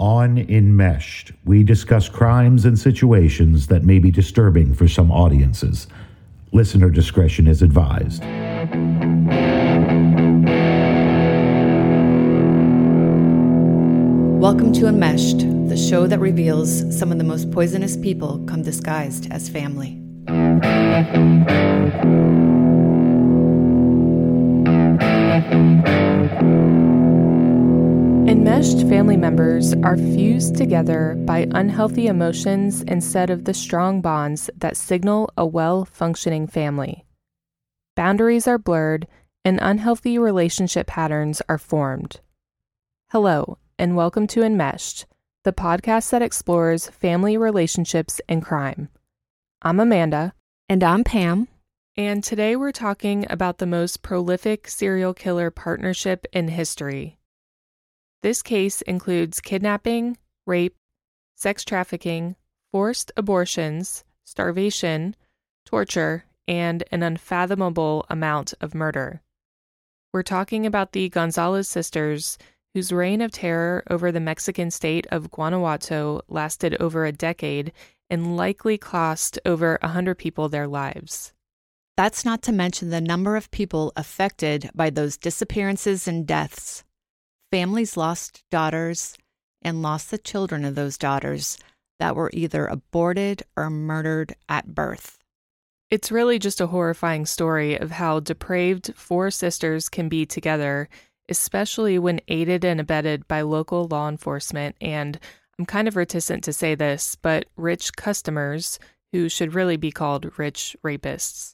On Enmeshed, we discuss crimes and situations that may be disturbing for some audiences. Listener discretion is advised. Welcome to Enmeshed, the show that reveals some of the most poisonous people come disguised as family. Enmeshed family members are fused together by unhealthy emotions instead of the strong bonds that signal a well functioning family. Boundaries are blurred and unhealthy relationship patterns are formed. Hello, and welcome to Enmeshed, the podcast that explores family relationships and crime. I'm Amanda. And I'm Pam. And today we're talking about the most prolific serial killer partnership in history this case includes kidnapping, rape, sex trafficking, forced abortions, starvation, torture, and an unfathomable amount of murder. We're talking about the Gonzalez sisters, whose reign of terror over the Mexican state of Guanajuato lasted over a decade and likely cost over a 100 people their lives. That's not to mention the number of people affected by those disappearances and deaths. Families lost daughters and lost the children of those daughters that were either aborted or murdered at birth. It's really just a horrifying story of how depraved four sisters can be together, especially when aided and abetted by local law enforcement and, I'm kind of reticent to say this, but rich customers who should really be called rich rapists.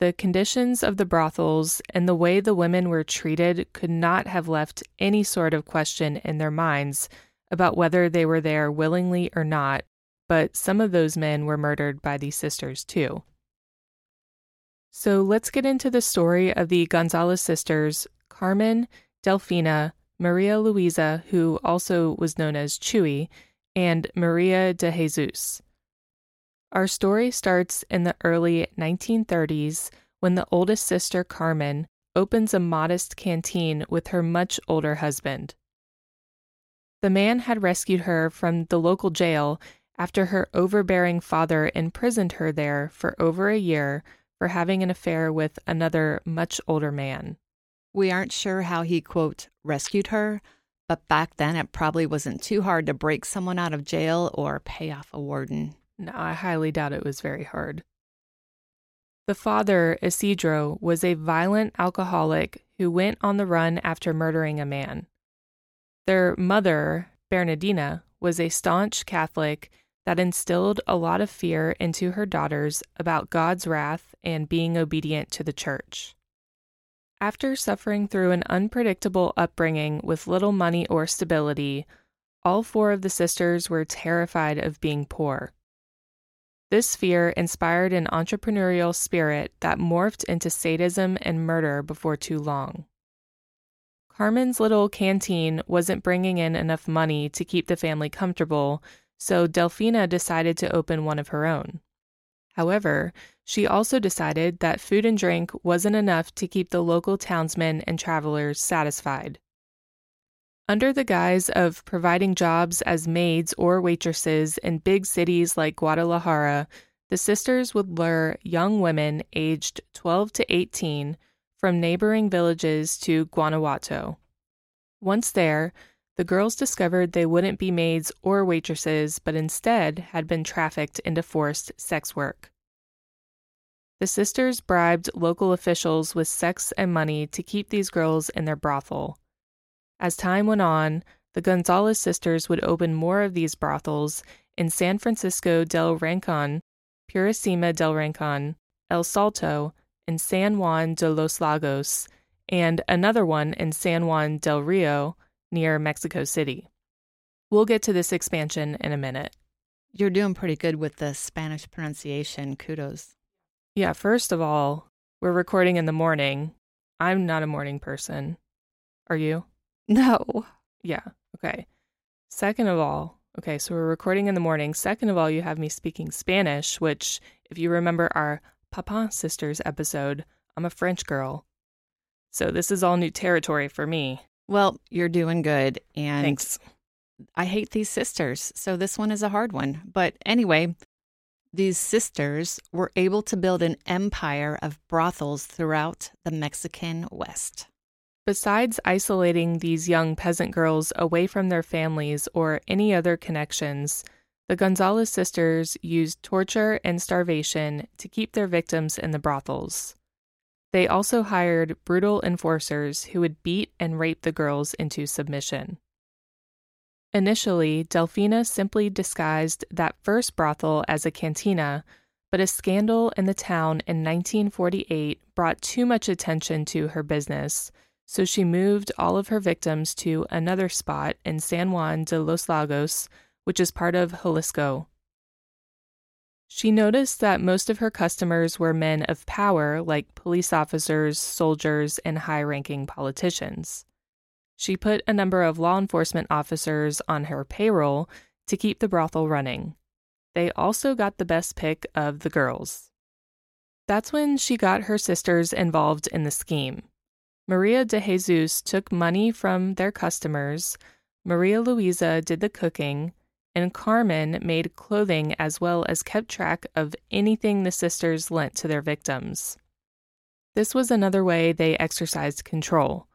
The conditions of the brothels and the way the women were treated could not have left any sort of question in their minds about whether they were there willingly or not, but some of those men were murdered by these sisters too. So let's get into the story of the Gonzalez sisters, Carmen, Delfina, Maria Luisa, who also was known as Chuy, and Maria de Jesus. Our story starts in the early 1930s when the oldest sister, Carmen, opens a modest canteen with her much older husband. The man had rescued her from the local jail after her overbearing father imprisoned her there for over a year for having an affair with another much older man. We aren't sure how he, quote, rescued her, but back then it probably wasn't too hard to break someone out of jail or pay off a warden. No, I highly doubt it was very hard. The father, Isidro, was a violent alcoholic who went on the run after murdering a man. Their mother, Bernardina, was a staunch Catholic that instilled a lot of fear into her daughters about God's wrath and being obedient to the church. After suffering through an unpredictable upbringing with little money or stability, all four of the sisters were terrified of being poor. This fear inspired an entrepreneurial spirit that morphed into sadism and murder before too long. Carmen's little canteen wasn't bringing in enough money to keep the family comfortable, so Delfina decided to open one of her own. However, she also decided that food and drink wasn't enough to keep the local townsmen and travelers satisfied. Under the guise of providing jobs as maids or waitresses in big cities like Guadalajara, the sisters would lure young women aged 12 to 18 from neighboring villages to Guanajuato. Once there, the girls discovered they wouldn't be maids or waitresses, but instead had been trafficked into forced sex work. The sisters bribed local officials with sex and money to keep these girls in their brothel. As time went on, the Gonzalez sisters would open more of these brothels in San Francisco del Rincon, Purisima del Rincon, El Salto, and San Juan de los Lagos, and another one in San Juan del Rio near Mexico City. We'll get to this expansion in a minute. You're doing pretty good with the Spanish pronunciation. Kudos. Yeah, first of all, we're recording in the morning. I'm not a morning person. Are you? No. Yeah. Okay. Second of all, okay, so we're recording in the morning. Second of all, you have me speaking Spanish, which, if you remember our Papin Sisters episode, I'm a French girl. So this is all new territory for me. Well, you're doing good. And Thanks. I hate these sisters, so this one is a hard one. But anyway, these sisters were able to build an empire of brothels throughout the Mexican West. Besides isolating these young peasant girls away from their families or any other connections, the Gonzalez sisters used torture and starvation to keep their victims in the brothels. They also hired brutal enforcers who would beat and rape the girls into submission. Initially, Delfina simply disguised that first brothel as a cantina, but a scandal in the town in 1948 brought too much attention to her business, so she moved all of her victims to another spot in San Juan de los Lagos, which is part of Jalisco. She noticed that most of her customers were men of power, like police officers, soldiers, and high ranking politicians. She put a number of law enforcement officers on her payroll to keep the brothel running. They also got the best pick of the girls. That's when she got her sisters involved in the scheme. Maria de Jesus took money from their customers, Maria Luisa did the cooking, and Carmen made clothing as well as kept track of anything the sisters lent to their victims. This was another way they exercised control.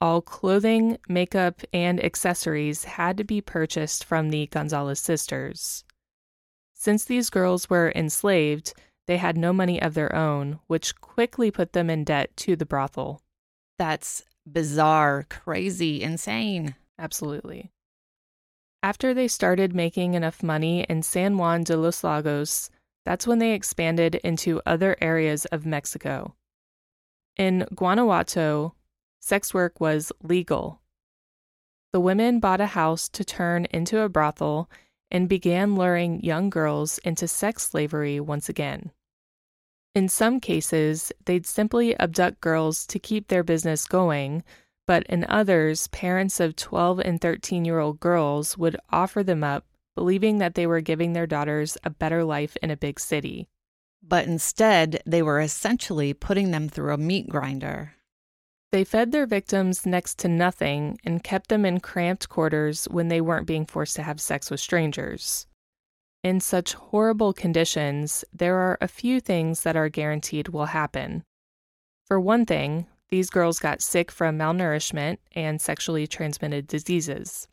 All clothing, makeup, and accessories had to be purchased from the Gonzalez sisters. Since these girls were enslaved, they had no money of their own, which quickly put them in debt to the brothel. That's bizarre, crazy, insane. Absolutely. After they started making enough money in San Juan de los Lagos, that's when they expanded into other areas of Mexico. In Guanajuato, sex work was legal. The women bought a house to turn into a brothel and began luring young girls into sex slavery once again. In some cases, they'd simply abduct girls to keep their business going but in others, parents of 12 and 13 year old girls would offer them up, believing that they were giving their daughters a better life in a big city. But instead, they were essentially putting them through a meat grinder. They fed their victims next to nothing and kept them in cramped quarters when they weren't being forced to have sex with strangers. In such horrible conditions, there are a few things that are guaranteed will happen. For one thing, these girls got sick from malnourishment and sexually transmitted diseases.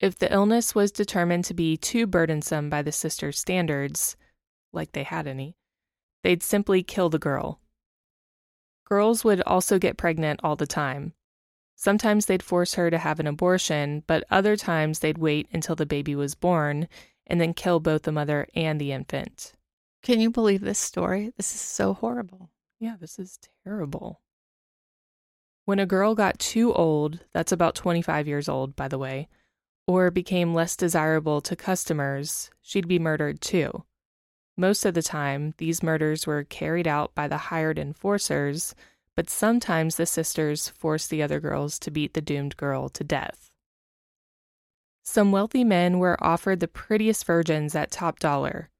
If the illness was determined to be too burdensome by the sisters' standards, like they had any, they'd simply kill the girl. Girls would also get pregnant all the time. Sometimes they'd force her to have an abortion, but other times they'd wait until the baby was born and then kill both the mother and the infant. Can you believe this story? This is so horrible. Yeah, this is terrible. When a girl got too old, that's about 25 years old, by the way, or became less desirable to customers, she'd be murdered too. Most of the time, these murders were carried out by the hired enforcers, but sometimes the sisters forced the other girls to beat the doomed girl to death. Some wealthy men were offered the prettiest virgins at top dollar.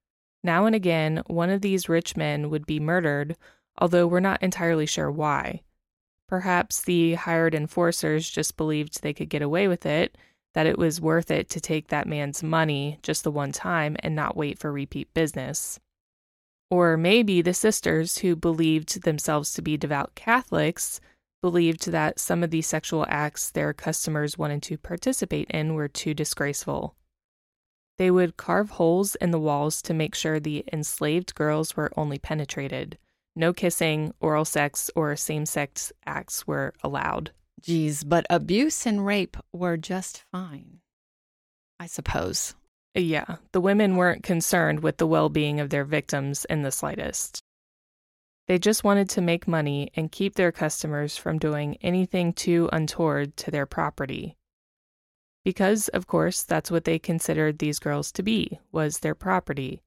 Now and again, one of these rich men would be murdered, although we're not entirely sure why. Perhaps the hired enforcers just believed they could get away with it, that it was worth it to take that man's money just the one time and not wait for repeat business. Or maybe the sisters, who believed themselves to be devout Catholics, believed that some of the sexual acts their customers wanted to participate in were too disgraceful. They would carve holes in the walls to make sure the enslaved girls were only penetrated. No kissing, oral sex, or same sex acts were allowed. Geez, but abuse and rape were just fine, I suppose. Yeah, the women weren't concerned with the well being of their victims in the slightest. They just wanted to make money and keep their customers from doing anything too untoward to their property. Because, of course, that's what they considered these girls to be, was their property.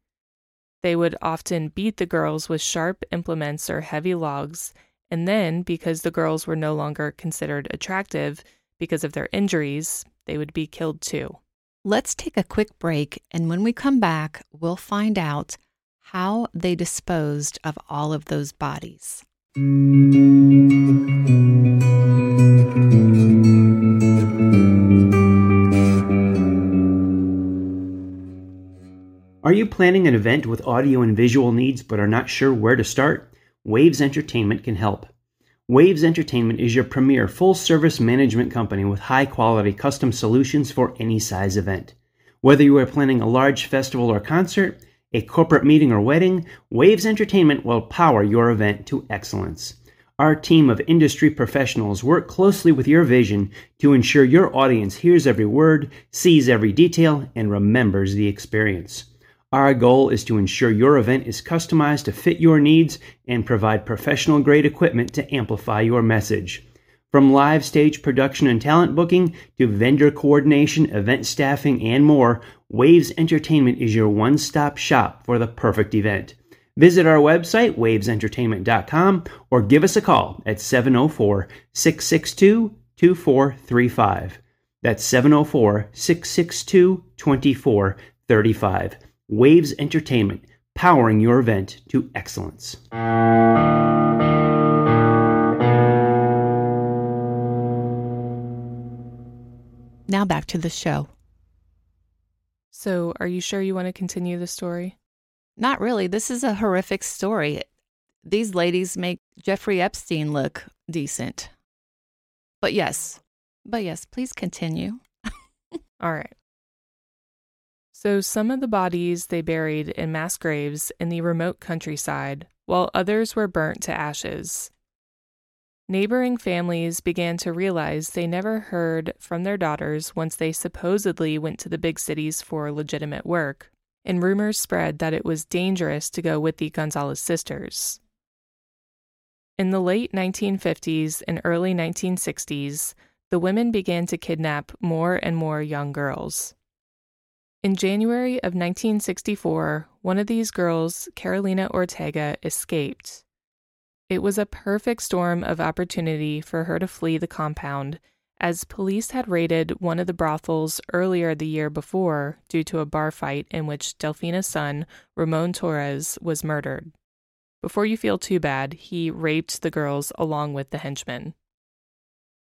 They would often beat the girls with sharp implements or heavy logs, and then, because the girls were no longer considered attractive because of their injuries, they would be killed too. Let's take a quick break, and when we come back, we'll find out how they disposed of all of those bodies. Are you planning an event with audio and visual needs but are not sure where to start? Waves Entertainment can help. Waves Entertainment is your premier full service management company with high quality custom solutions for any size event. Whether you are planning a large festival or concert, a corporate meeting or wedding, Waves Entertainment will power your event to excellence. Our team of industry professionals work closely with your vision to ensure your audience hears every word, sees every detail, and remembers the experience. Our goal is to ensure your event is customized to fit your needs and provide professional grade equipment to amplify your message. From live stage production and talent booking to vendor coordination, event staffing, and more, Waves Entertainment is your one stop shop for the perfect event. Visit our website, wavesentertainment.com, or give us a call at 704 662 2435. That's 704 662 2435. Waves Entertainment, powering your event to excellence. Now back to the show. So, are you sure you want to continue the story? Not really. This is a horrific story. These ladies make Jeffrey Epstein look decent. But yes, but yes, please continue. All right. So, some of the bodies they buried in mass graves in the remote countryside, while others were burnt to ashes. Neighboring families began to realize they never heard from their daughters once they supposedly went to the big cities for legitimate work and rumors spread that it was dangerous to go with the Gonzalez sisters. In the late 1950s and early 1960s, the women began to kidnap more and more young girls. In January of 1964, one of these girls, Carolina Ortega, escaped. It was a perfect storm of opportunity for her to flee the compound as police had raided one of the brothels earlier the year before due to a bar fight in which Delfina's son, Ramon Torres, was murdered. Before you feel too bad, he raped the girls along with the henchmen.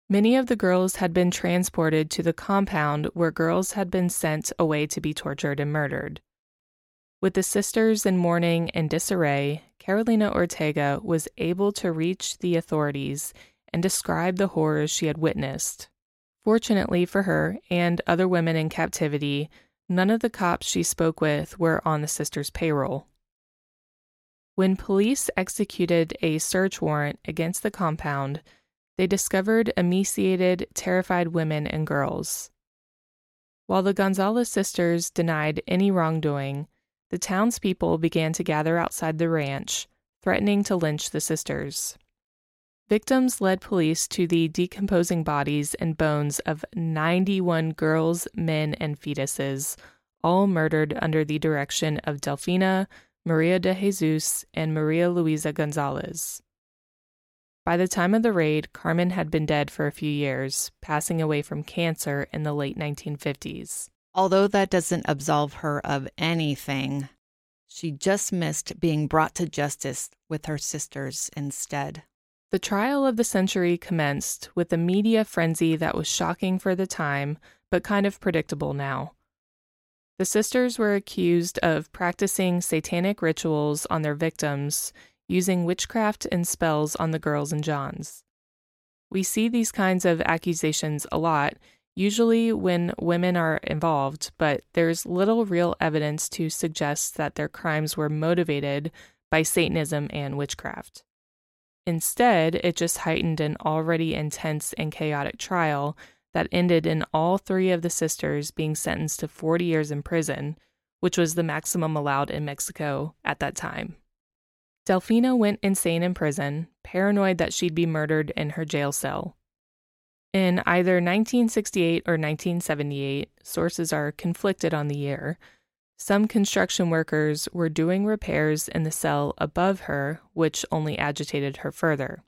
Many of the girls had been transported to the compound where girls had been sent away to be tortured and murdered. With the sisters in mourning and disarray, Carolina Ortega was able to reach the authorities and describe the horrors she had witnessed. Fortunately for her and other women in captivity, none of the cops she spoke with were on the sisters' payroll. When police executed a search warrant against the compound, they discovered emaciated, terrified women and girls. While the Gonzalez sisters denied any wrongdoing, the townspeople began to gather outside the ranch, threatening to lynch the sisters. Victims led police to the decomposing bodies and bones of 91 girls, men, and fetuses, all murdered under the direction of Delfina, Maria de Jesus, and Maria Luisa Gonzalez. By the time of the raid, Carmen had been dead for a few years, passing away from cancer in the late 1950s. Although that doesn't absolve her of anything, she just missed being brought to justice with her sisters instead. The trial of the century commenced with a media frenzy that was shocking for the time, but kind of predictable now. The sisters were accused of practicing satanic rituals on their victims, using witchcraft and spells on the girls and Johns. We see these kinds of accusations a lot, usually when women are involved, but there's little real evidence to suggest that their crimes were motivated by Satanism and witchcraft. Instead, it just heightened an already intense and chaotic trial that ended in all three of the sisters being sentenced to 40 years in prison, which was the maximum allowed in Mexico at that time. Delfina went insane in prison, paranoid that she'd be murdered in her jail cell. In either 1968 or 1978, sources are conflicted on the year, some construction workers were doing repairs in the cell above her, which only agitated her further.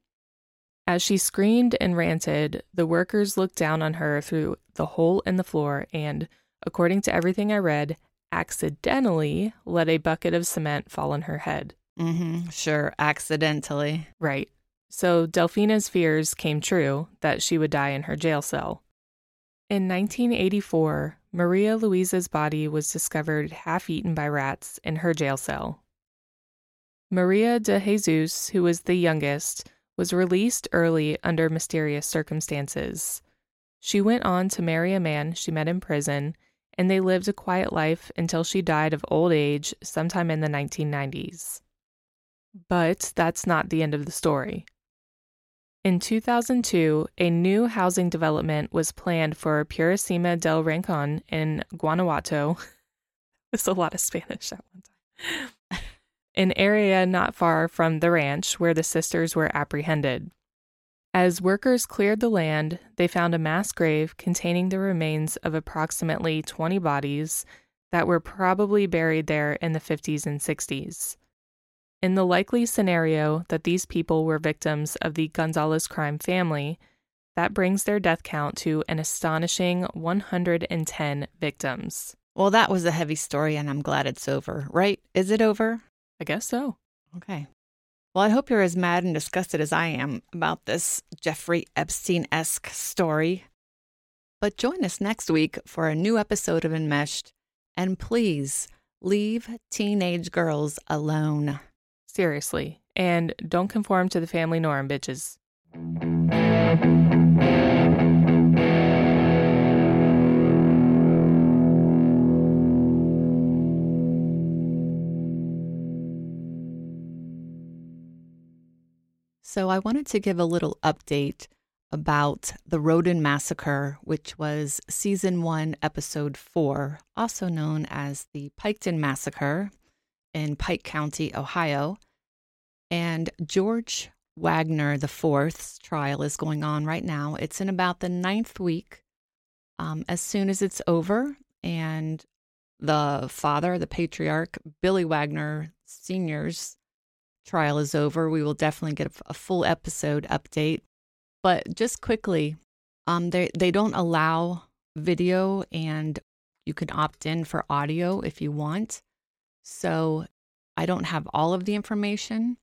As she screamed and ranted, the workers looked down on her through the hole in the floor and, according to everything I read, accidentally let a bucket of cement fall on her head. Mm-hmm, sure, accidentally. Right. So Delfina's fears came true that she would die in her jail cell. In 1984, Maria Luisa's body was discovered half eaten by rats in her jail cell. Maria de Jesus, who was the youngest, was released early under mysterious circumstances. She went on to marry a man she met in prison, and they lived a quiet life until she died of old age sometime in the 1990s. But that's not the end of the story. In 2002, a new housing development was planned for Purisima del Rincon in Guanajuato. There's a lot of Spanish at one time. An area not far from the ranch where the sisters were apprehended. As workers cleared the land, they found a mass grave containing the remains of approximately 20 bodies that were probably buried there in the 50s and 60s. In the likely scenario that these people were victims of the Gonzalez crime family, that brings their death count to an astonishing 110 victims. Well, that was a heavy story, and I'm glad it's over, right? Is it over? I guess so. Okay. Well, I hope you're as mad and disgusted as I am about this Jeffrey Epstein esque story. But join us next week for a new episode of Enmeshed. And please leave teenage girls alone. Seriously. And don't conform to the family norm, bitches. So, I wanted to give a little update about the Rhoden Massacre, which was season one, episode four, also known as the Piketon Massacre in Pike County, Ohio. And George Wagner IV's trial is going on right now. It's in about the ninth week. Um, as soon as it's over and the father, the patriarch, Billy Wagner Sr.'s trial is over, we will definitely get a, a full episode update. But just quickly, um, they, they don't allow video and you can opt in for audio if you want. So I don't have all of the information,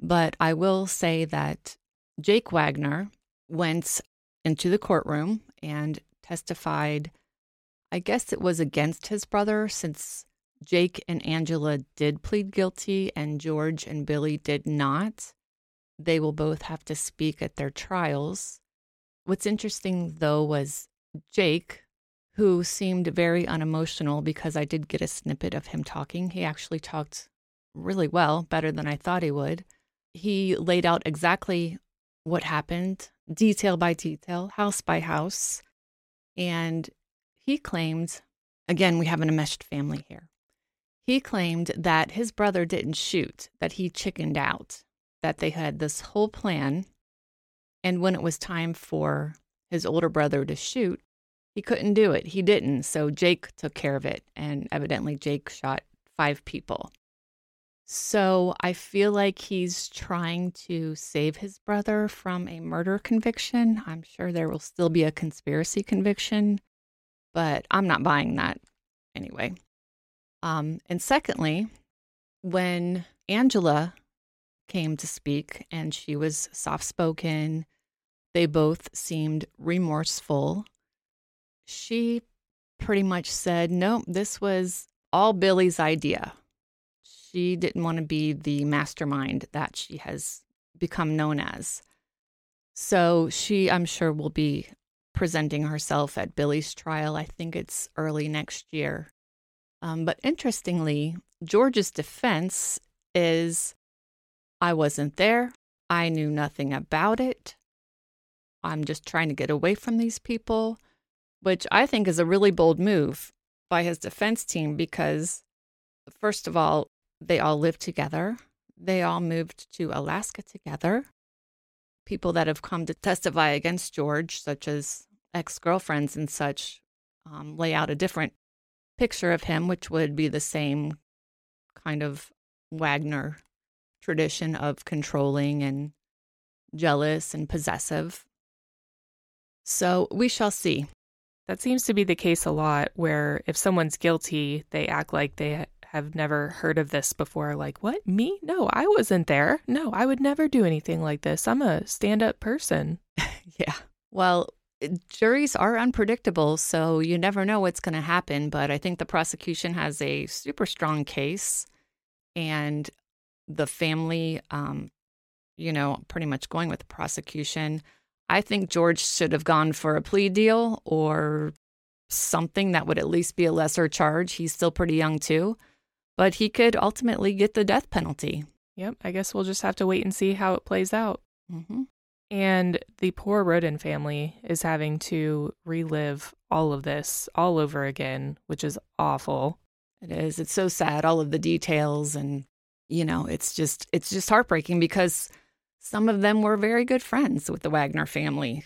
but I will say that Jake Wagner went into the courtroom and testified. I guess it was against his brother since Jake and Angela did plead guilty and George and Billy did not. They will both have to speak at their trials. What's interesting, though, was Jake, who seemed very unemotional because I did get a snippet of him talking. He actually talked really well, better than I thought he would he laid out exactly what happened, detail by detail, house by house. And he claimed, again, we have an enmeshed family here. He claimed that his brother didn't shoot, that he chickened out, that they had this whole plan. And when it was time for his older brother to shoot, he couldn't do it. He didn't. So Jake took care of it. And evidently, Jake shot five people. So I feel like he's trying to save his brother from a murder conviction. I'm sure there will still be a conspiracy conviction, but I'm not buying that anyway. Um, and secondly, when Angela came to speak and she was soft spoken, they both seemed remorseful. She pretty much said, No, this was all Billy's idea she didn't want to be the mastermind that she has become known as. So she, I'm sure, will be presenting herself at Billy's trial. I think it's early next year. Um, but interestingly, George's defense is I wasn't there. I knew nothing about it. I'm just trying to get away from these people, which I think is a really bold move by his defense team because, first of all, they all lived together. They all moved to Alaska together. People that have come to testify against George, such as ex girlfriends and such, um, lay out a different picture of him, which would be the same kind of Wagner tradition of controlling and jealous and possessive. So we shall see. That seems to be the case a lot where if someone's guilty, they act like they have never heard of this before. Like, what? Me? No, I wasn't there. No, I would never do anything like this. I'm a stand up person. yeah. Well, juries are unpredictable, so you never know what's going to happen. But I think the prosecution has a super strong case, and the family, um, you know, pretty much going with the prosecution. I think George should have gone for a plea deal or something that would at least be a lesser charge. He's still pretty young, too, but he could ultimately get the death penalty. Yep, I guess we'll just have to wait and see how it plays out. Mm-hmm. And the poor Rhoden family is having to relive all of this all over again, which is awful. It is. It's so sad, all of the details and you know, it's just it's just heartbreaking because some of them were very good friends with the Wagner family.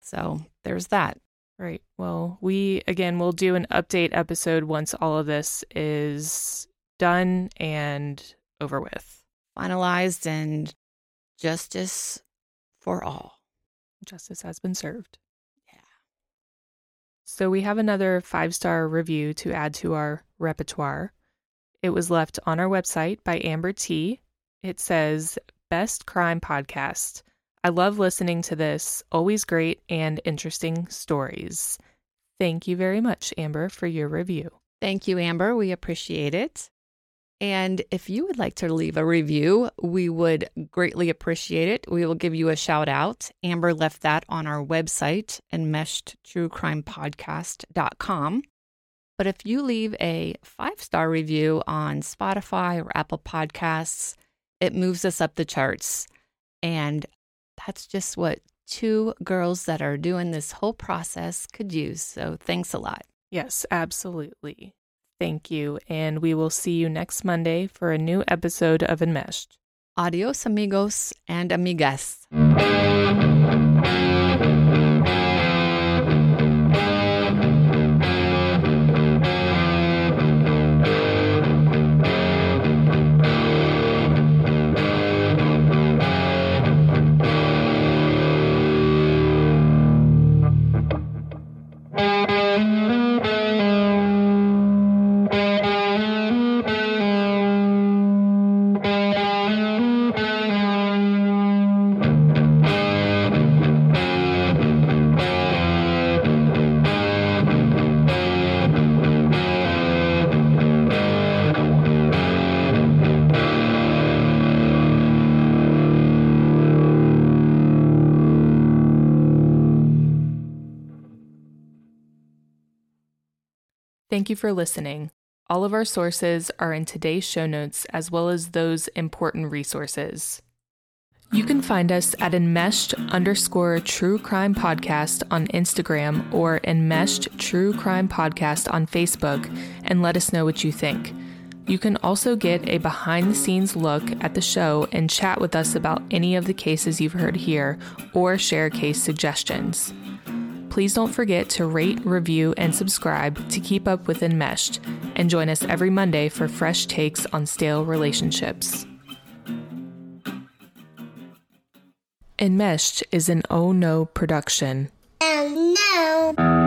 So, there's that. Right. Well, we again will do an update episode once all of this is done and over with. Finalized and justice for all. Justice has been served. Yeah. So we have another five star review to add to our repertoire. It was left on our website by Amber T. It says, Best Crime Podcast. I love listening to this. Always great and interesting stories. Thank you very much, Amber, for your review. Thank you, Amber. We appreciate it. And if you would like to leave a review, we would greatly appreciate it. We will give you a shout out. Amber left that on our website, enmeshedtruecrimepodcast.com. But if you leave a five star review on Spotify or Apple Podcasts, it moves us up the charts. And that's just what two girls that are doing this whole process could use. So thanks a lot. Yes, absolutely. Thank you. And we will see you next Monday for a new episode of Enmeshed. Adios, amigos and amigas. You for listening. All of our sources are in today's show notes, as well as those important resources. You can find us at enmeshed underscore true crime podcast on Instagram or enmeshed true crime podcast on Facebook and let us know what you think. You can also get a behind the scenes look at the show and chat with us about any of the cases you've heard here or share case suggestions. Please don't forget to rate, review, and subscribe to keep up with Enmeshed, and join us every Monday for fresh takes on stale relationships. Enmeshed is an Oh No production. Oh no!